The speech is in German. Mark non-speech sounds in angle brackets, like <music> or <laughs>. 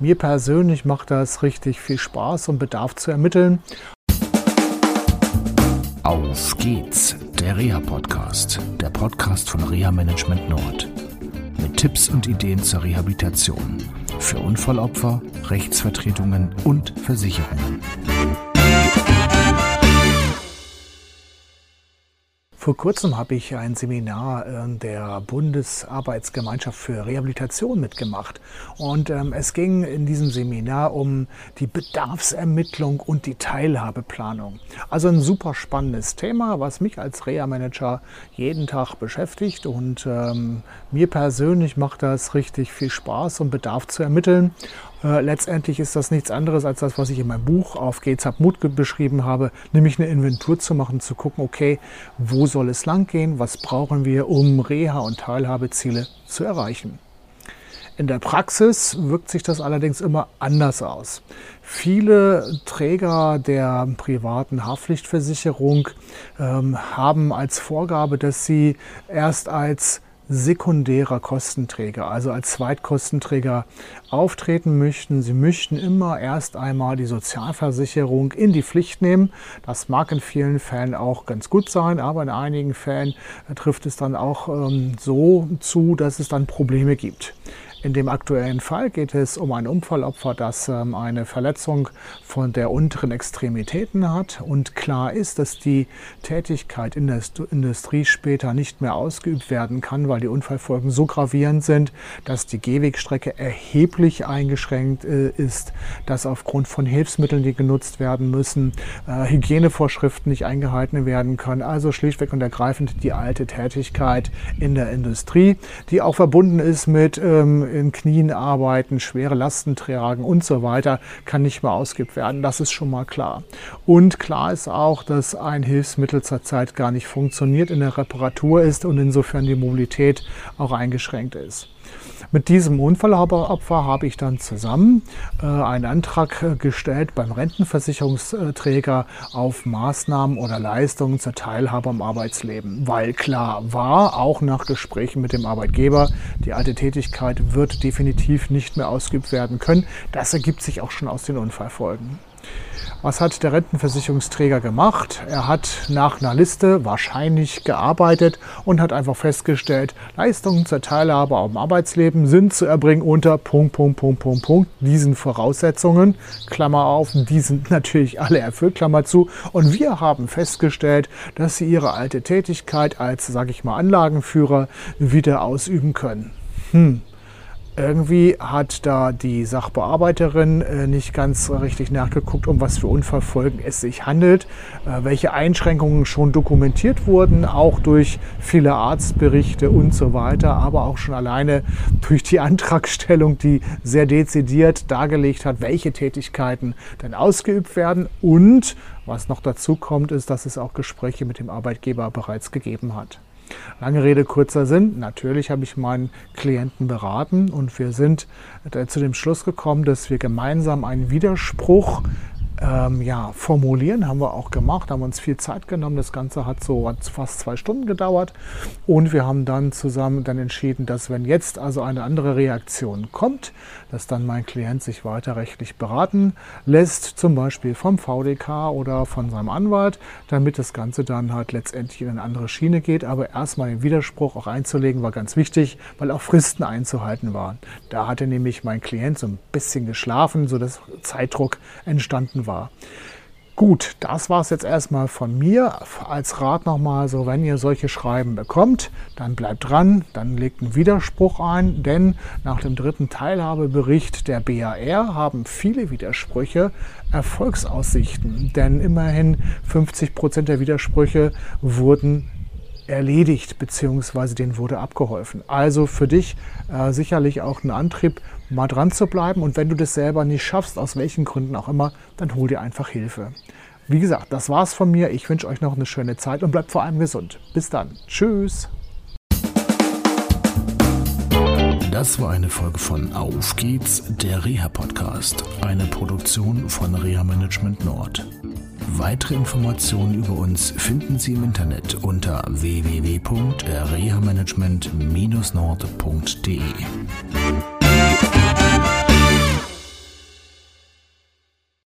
Mir persönlich macht das richtig viel Spaß und Bedarf zu ermitteln. Auf geht's, der Reha-Podcast, der Podcast von Reha Management Nord. Mit Tipps und Ideen zur Rehabilitation für Unfallopfer, Rechtsvertretungen und Versicherungen. Vor kurzem habe ich ein Seminar der Bundesarbeitsgemeinschaft für Rehabilitation mitgemacht. Und ähm, es ging in diesem Seminar um die Bedarfsermittlung und die Teilhabeplanung. Also ein super spannendes Thema, was mich als Reha-Manager jeden Tag beschäftigt. Und ähm, mir persönlich macht das richtig viel Spaß und Bedarf zu ermitteln. Äh, letztendlich ist das nichts anderes als das, was ich in meinem Buch auf Geht's Hab Mut beschrieben habe, nämlich eine Inventur zu machen, zu gucken, okay, wo soll es lang gehen, was brauchen wir, um Reha- und Teilhabeziele zu erreichen. In der Praxis wirkt sich das allerdings immer anders aus. Viele Träger der privaten Haftpflichtversicherung ähm, haben als Vorgabe, dass sie erst als sekundärer Kostenträger, also als Zweitkostenträger auftreten möchten. Sie möchten immer erst einmal die Sozialversicherung in die Pflicht nehmen. Das mag in vielen Fällen auch ganz gut sein, aber in einigen Fällen trifft es dann auch ähm, so zu, dass es dann Probleme gibt. In dem aktuellen Fall geht es um ein Unfallopfer, das ähm, eine Verletzung von der unteren Extremitäten hat und klar ist, dass die Tätigkeit in der Industrie später nicht mehr ausgeübt werden kann, weil die Unfallfolgen so gravierend sind, dass die Gehwegstrecke erheblich eingeschränkt äh, ist, dass aufgrund von Hilfsmitteln, die genutzt werden müssen, äh, Hygienevorschriften nicht eingehalten werden können. Also schlichtweg und ergreifend die alte Tätigkeit in der Industrie, die auch verbunden ist mit ähm, in Knien arbeiten, schwere Lasten tragen und so weiter, kann nicht mehr ausgeübt werden. Das ist schon mal klar. Und klar ist auch, dass ein Hilfsmittel zurzeit gar nicht funktioniert, in der Reparatur ist und insofern die Mobilität auch eingeschränkt ist. Mit diesem Unfallopfer habe ich dann zusammen äh, einen Antrag äh, gestellt beim Rentenversicherungsträger auf Maßnahmen oder Leistungen zur Teilhabe am Arbeitsleben, weil klar war, auch nach Gesprächen mit dem Arbeitgeber, die alte Tätigkeit wird definitiv nicht mehr ausgeübt werden können. Das ergibt sich auch schon aus den Unfallfolgen. Was hat der Rentenversicherungsträger gemacht? Er hat nach einer Liste wahrscheinlich gearbeitet und hat einfach festgestellt, Leistungen zur Teilhabe am Arbeitsleben sind zu erbringen unter Punkt, Punkt, Punkt, Punkt, Punkt, diesen Voraussetzungen, Klammer auf, die sind natürlich alle erfüllt, Klammer zu. Und wir haben festgestellt, dass sie ihre alte Tätigkeit als, sage ich mal, Anlagenführer wieder ausüben können. Hm, irgendwie hat da die Sachbearbeiterin äh, nicht ganz richtig nachgeguckt, um was für Unfallfolgen es sich handelt, äh, welche Einschränkungen schon dokumentiert wurden, auch durch viele Arztberichte und so weiter, aber auch schon alleine durch die <laughs> Antragstellung, die sehr dezidiert dargelegt hat, welche Tätigkeiten dann ausgeübt werden und was noch dazu kommt, ist, dass es auch Gespräche mit dem Arbeitgeber bereits gegeben hat. Lange Rede, kurzer Sinn. Natürlich habe ich meinen Klienten beraten und wir sind äh, zu dem Schluss gekommen, dass wir gemeinsam einen Widerspruch ähm, ja, formulieren. Haben wir auch gemacht, haben uns viel Zeit genommen. Das Ganze hat so fast zwei Stunden gedauert. Und wir haben dann zusammen dann entschieden, dass wenn jetzt also eine andere Reaktion kommt, dass dann mein Klient sich weiter rechtlich beraten lässt, zum Beispiel vom VDK oder von seinem Anwalt, damit das Ganze dann halt letztendlich in eine andere Schiene geht. Aber erstmal den Widerspruch auch einzulegen war ganz wichtig, weil auch Fristen einzuhalten waren. Da hatte nämlich mein Klient so ein bisschen geschlafen, sodass Zeitdruck entstanden war. Gut, das war es jetzt erstmal von mir. Als Rat nochmal, so wenn ihr solche Schreiben bekommt, dann bleibt dran, dann legt einen Widerspruch ein, denn nach dem dritten Teilhabebericht der BAR haben viele Widersprüche Erfolgsaussichten, denn immerhin 50 Prozent der Widersprüche wurden erledigt, beziehungsweise denen wurde abgeholfen. Also für dich äh, sicherlich auch ein Antrieb, mal dran zu bleiben. Und wenn du das selber nicht schaffst, aus welchen Gründen auch immer, dann hol dir einfach Hilfe. Wie gesagt, das war's von mir. Ich wünsche euch noch eine schöne Zeit und bleibt vor allem gesund. Bis dann. Tschüss. Das war eine Folge von Auf geht's, der Reha-Podcast. Eine Produktion von Reha Management Nord. Weitere Informationen über uns finden Sie im Internet unter www.rehamanagement-nord.de.